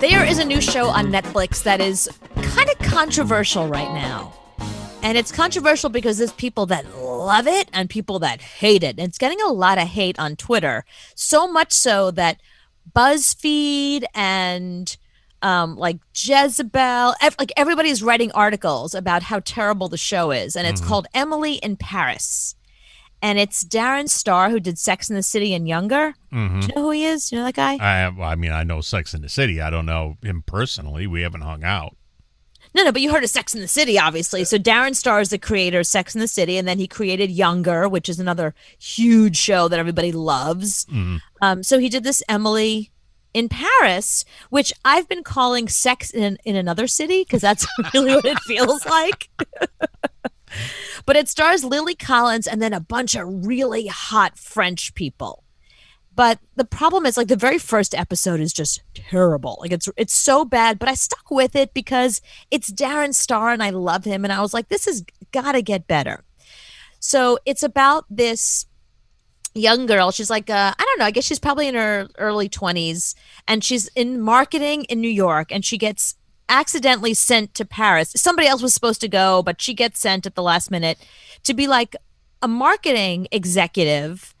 There is a new show on Netflix that is kind of controversial right now. And it's controversial because there's people that love it and people that hate it. And it's getting a lot of hate on Twitter. So much so that BuzzFeed and um, like Jezebel, ev- like everybody's writing articles about how terrible the show is. And it's called Emily in Paris. And it's Darren Star who did Sex in the City and Younger. Do you know who he is? Do you know that guy? I, well, I mean, I know Sex in the City. I don't know him personally. We haven't hung out. No, no, but you heard of Sex in the City, obviously. So Darren Star is the creator of Sex in the City, and then he created Younger, which is another huge show that everybody loves. Um, so he did this Emily in Paris, which I've been calling Sex in in another city because that's really what it feels like. but it stars Lily Collins and then a bunch of really hot French people. But the problem is like the very first episode is just terrible. Like it's it's so bad, but I stuck with it because it's Darren Star and I love him and I was like this has got to get better. So it's about this young girl. She's like uh, I don't know, I guess she's probably in her early 20s and she's in marketing in New York and she gets accidentally sent to Paris. Somebody else was supposed to go, but she gets sent at the last minute to be like a marketing executive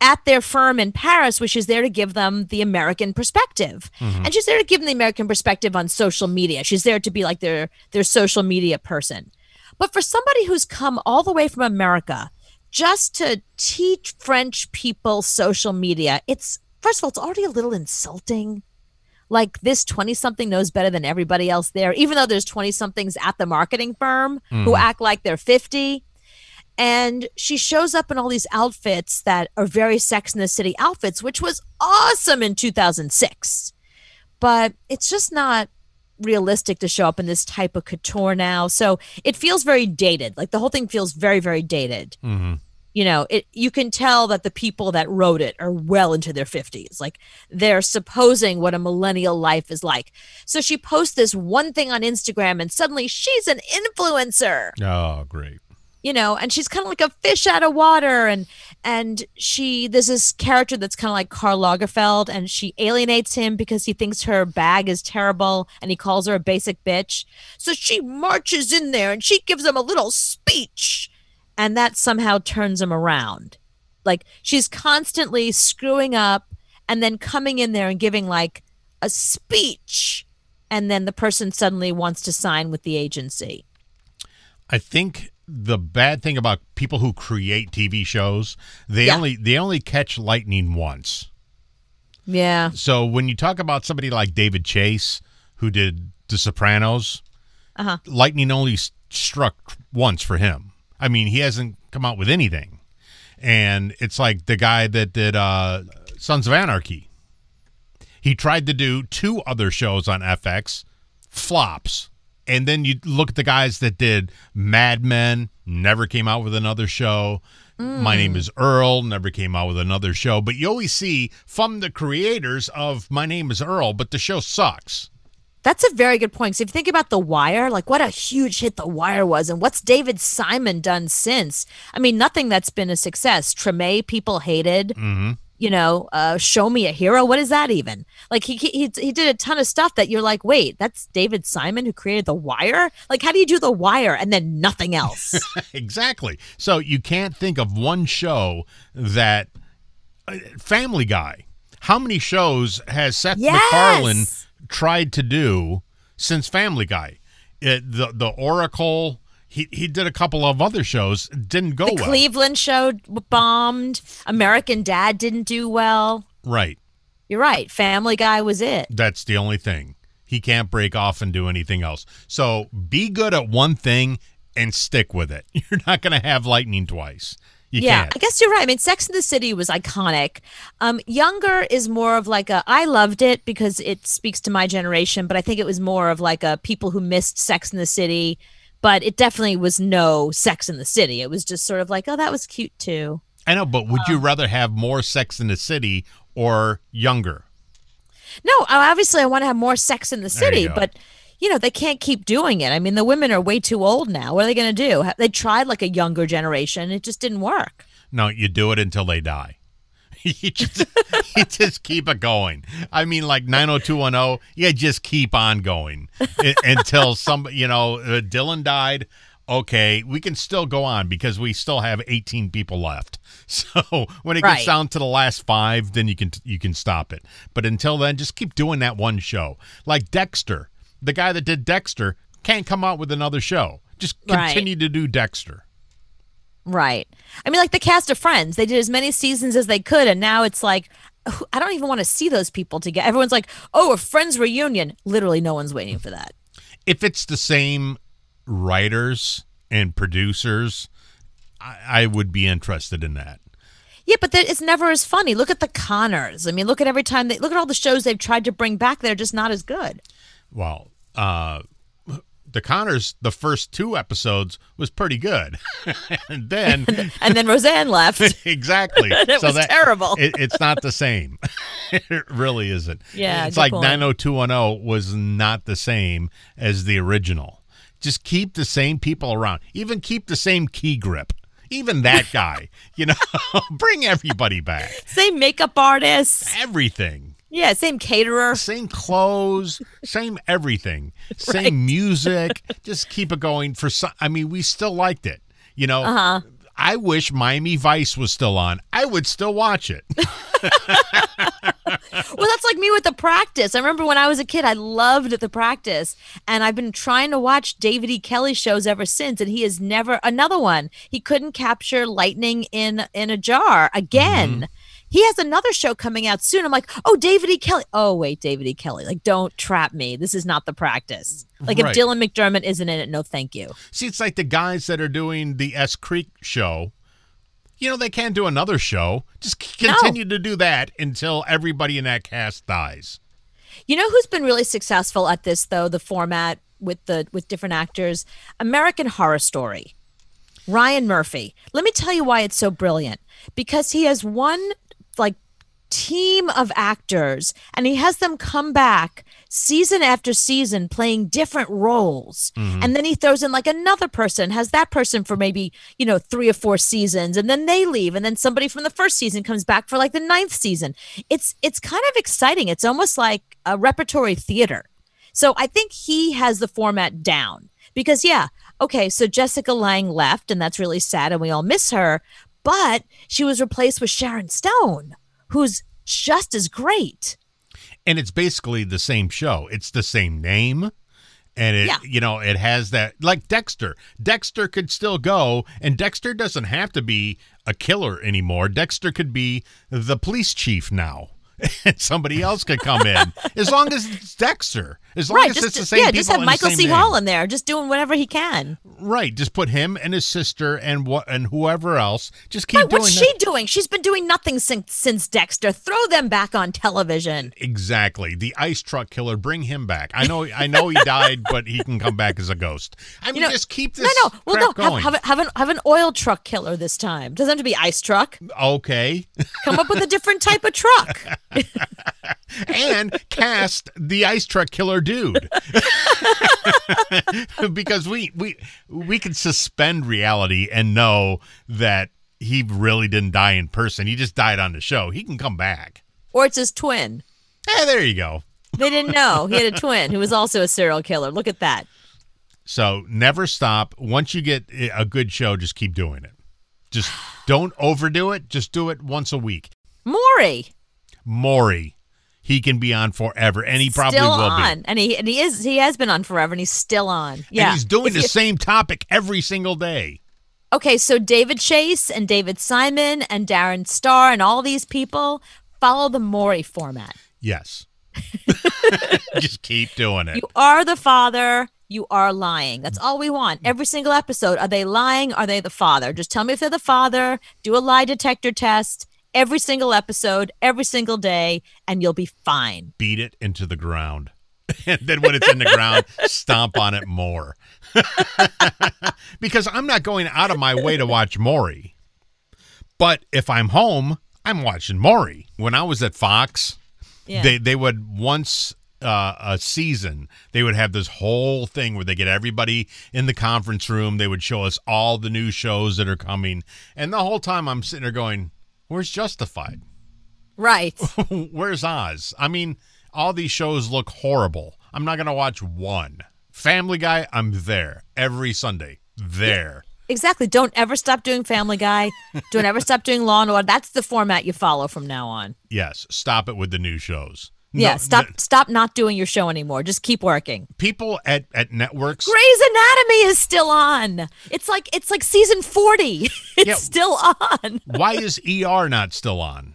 at their firm in Paris, which is there to give them the American perspective. Mm-hmm. And she's there to give them the American perspective on social media. She's there to be like their their social media person. But for somebody who's come all the way from America just to teach French people social media, it's first of all, it's already a little insulting. Like this 20 something knows better than everybody else there, even though there's 20 somethings at the marketing firm who mm-hmm. act like they're 50 and she shows up in all these outfits that are very sex in the city outfits which was awesome in 2006 but it's just not realistic to show up in this type of couture now. So it feels very dated. Like the whole thing feels very very dated mm-hmm. You know it you can tell that the people that wrote it are well into their 50s like they're supposing what a millennial life is like. So she posts this one thing on instagram and suddenly she's an influencer. Oh, great. you know and she's kind of like a fish out of water and and she there's this character that's kind of like Karl Lagerfeld and she alienates him because he thinks her bag is terrible and he calls her a basic bitch. So she marches in there and she gives him a little speech and that somehow turns him around like she's constantly screwing up and then coming in there and giving like a speech and then the person suddenly wants to sign with the agency I think the bad thing about people who create TV shows, they Yeah. only they only catch lightning once. yeah So when you talk about somebody like David Chase, who did The Sopranos, Uh-huh. lightning only struck once for him. I mean, he hasn't come out with anything, and it's like the guy that did uh, Sons of Anarchy. He tried to do two other shows on FX, flops. And then you look at the guys that did Mad Men, never came out with another show. My name is Earl, never came out with another show. But you always see from the creators of My Name is Earl, but the show sucks. That's a very good point. So if you think about The Wire, like what a huge hit The Wire was, and what's David Simon done since? I mean, nothing that's been a success. Treme, people hated. You know, uh, Show Me a Hero. What is that even? Like he, he he did a ton of stuff that you're like, wait, that's David Simon who created The Wire. Like, how do you do The Wire and then nothing else? Exactly. So you can't think of one show that uh, Family Guy. How many shows has Seth Yes! MacFarlane tried to do since Family Guy? It, the the Orville. He he did a couple of other shows. Didn't go the well. Cleveland show bombed. American Dad didn't do well. right. You're right. Family Guy was it. That's the only thing. He can't break off and do anything else. So be good at one thing and stick with it. You're not going to have lightning twice. You yeah, can't. I guess you're right. I mean, Sex in the City was iconic. Um, Younger is more of like a. I loved it because it speaks to my generation, but I think it was more of like a people who missed Sex in the City. But it definitely was no Sex in the City. It was just sort of like, oh, that was cute too. I know, but would you rather have more Sex in the City or younger? No, obviously, I want to have more Sex in the City, but you know they can't keep doing it. I mean, the women are way too old now. What are they going to do? They tried like a younger generation. It just didn't work. No, you do it until they die. you just you just keep it going. I mean, like 90210, you just keep on going until some, you know, uh, Dylan died. Okay, we can still go on because we still have 18 people left. So when it Right. gets down to the last five, then you can you can stop it. But until then, just keep doing that one show. Like Dexter, the guy that did Dexter can't come out with another show. Just Right. continue to do Dexter. Right. I mean, like the cast of Friends, they did as many seasons as they could, and now it's like, I don't even want to see those people together. Everyone's like, oh, a Friends reunion. Literally, no one's waiting for that. if it's the same writers and producers, I, I would be interested in that. Yeah, but that it's never as funny. Look at the Conners. I mean, look at every time they look at all the shows they've tried to bring back. They're just not as good. Well, uh, the Conners, the first two episodes was pretty good, and then And then Roseanne left. exactly, It was terrible. It, it's not the same. it really isn't. Yeah, it's like point. 90210 was not the same as the original. Just keep the same people around. Even keep the same key grip. Even that guy, you know, bring everybody back. Same makeup artists. Everything. Yeah, same caterer. Same clothes, same everything, same Right. music. Just keep it going for some. I mean, we still liked it. You know, Uh-huh. I wish Miami Vice was still on. I would still watch it. Well, that's like me with the practice. I remember when I was a kid, I loved the practice, and I've been trying to watch David E. Kelley shows ever since, and he is never another one. He couldn't capture lightning in in a jar again. He has another show coming out soon. I'm like, oh, David E. Kelley. Oh, wait, David E. Kelley. Like, don't trap me. This is not the practice. Like, Right. if Dylan McDermott isn't in it, no, thank you. See, it's like the guys that are doing the S Creek show. You know, they can't do another show. Just c- No. continue to do that until everybody in that cast dies. You know who's been really successful at this though, the format with the with different actors? American Horror Story. Ryan Murphy. Let me tell you why it's so brilliant. Because he has one like team of actors and he has them come back season after season playing different roles. Mm-hmm. And then he throws in like another person has that person for maybe you know three or four seasons and then they leave and then somebody from the first season comes back for like the ninth season. It's it's kind of exciting. It's almost like a repertory theater. So I think he has the format down because, yeah, okay, so Jessica Lange left, and that's really sad, and we all miss her, but she was replaced with Sharon Stone, who's just as great. and it's basically the same show. It's the same name. And it, Yeah. you know, it has that like Dexter. Dexter could still go, and Dexter doesn't have to be a killer anymore. Dexter could be the police chief now, and somebody else could come in as long as it's Dexter. As long right, as just it's the same yeah, just have Michael C. Hall in there, just doing whatever he can. Right, just put him and his sister and what and whoever else. Just keep Right, what's that. she doing? She's been doing nothing since since Dexter. Throw them back on television. Exactly. The ice truck killer, bring him back. I know I know he died, but he can come back as a ghost. I mean You know, just keep this no, no. Well, no. Have, have, have an have an oil truck killer this time. Doesn't have to be ice truck. okay. Come up with a different type of truck. and cast the ice truck killer dude. because we we we can suspend reality and know that he really didn't die in person. He just died on the show. He can come back. or it's his twin. Hey, there you go. They didn't know he had a twin who was also a serial killer. Look at that. So never stop. Once you get a good show, just keep doing it. Just don't overdo it. Just do it once a week. Maury Maury, he can be on forever, and he probably still will on, be. and he and he is he has been on forever, and he's still on. Yeah, And he's doing If the you- same topic every single day. Okay, so David Chase and David Simon and Darren Star and all these people follow the Maury format. Yes. just keep doing it. You are the father. You are lying. That's all we want. Every single episode. Are they lying? Are they the father? Just tell me if they're the father. Do a lie detector test every single episode, every single day, and you'll be fine. Beat it into the ground. and then when it's in the ground, stomp on it more. because I'm not going out of my way to watch Maury. But if I'm home, I'm watching Maury. When I was at Fox, Yeah. they they would once uh, a season they would have this whole thing where they get everybody in the conference room. They would show us all the new shows that are coming, and the whole time I'm sitting there going, "Where's Justified? Right. Where's Oz? I mean, all these shows look horrible. I'm not going to watch one. Family Guy, I'm there every Sunday. There. Exactly. Don't ever stop doing Family Guy. Don't ever stop doing Law and Order. That's the format you follow from now on. Yes. Stop it with the new shows. Yeah. No, stop. th- stop not doing your show anymore. Just keep working. people at, at networks. Grey's Anatomy is still on. It's like it's like season forty. It's Yeah. still on. Why is ER not still on?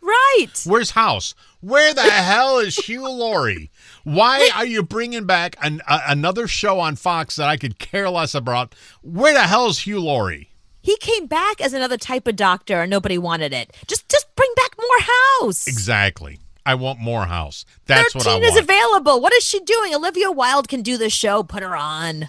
Right. Where's House? Where the hell is Hugh Laurie? Why are you bringing back an, a, another show on Fox that I could care less about? Where the hell is Hugh Laurie? He came back as another type of doctor, and nobody wanted it. Just just bring back more House. Exactly. I want more House. That's what I Thirteen is available. What is she doing? Olivia Wilde can do the show. Put her on.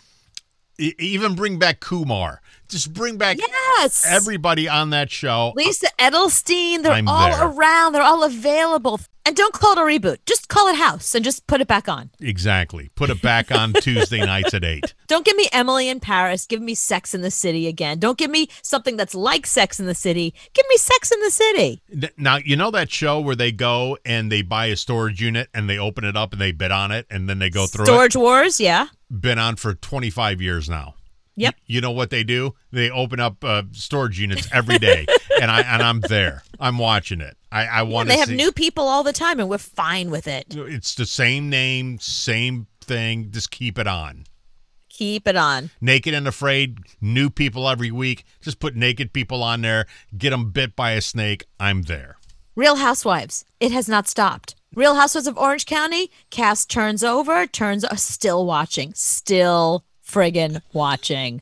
E- even bring back Kumar. Just bring back Yes. everybody on that show. Lisa Edelstein. They're I'm all there. around. They're all available. And don't call it a reboot. Just call it House and just put it back on. Exactly. Put it back on Tuesday nights at 8. Don't give me Emily in Paris. Give me Sex in the City again. Don't give me something that's like Sex in the City. Give me Sex in the City. Now, you know that show where they go and they buy a storage unit and they open it up and they bid on it and then they go through Storage Wars, yeah. Been on for 25 years now. Yep. You know what they do? They open up uh, storage units every day, and I and I'm there. I'm watching it. I, I want And they have see. new people all the time, and we're fine with it. it's the same name, same thing. Just keep it on. Keep it on. Naked and Afraid, new people every week. Just put naked people on there. Get them bit by a snake. I'm there. Real Housewives. It has not stopped. Real Housewives of Orange County. Cast turns over, turns still watching, still friggin' watching.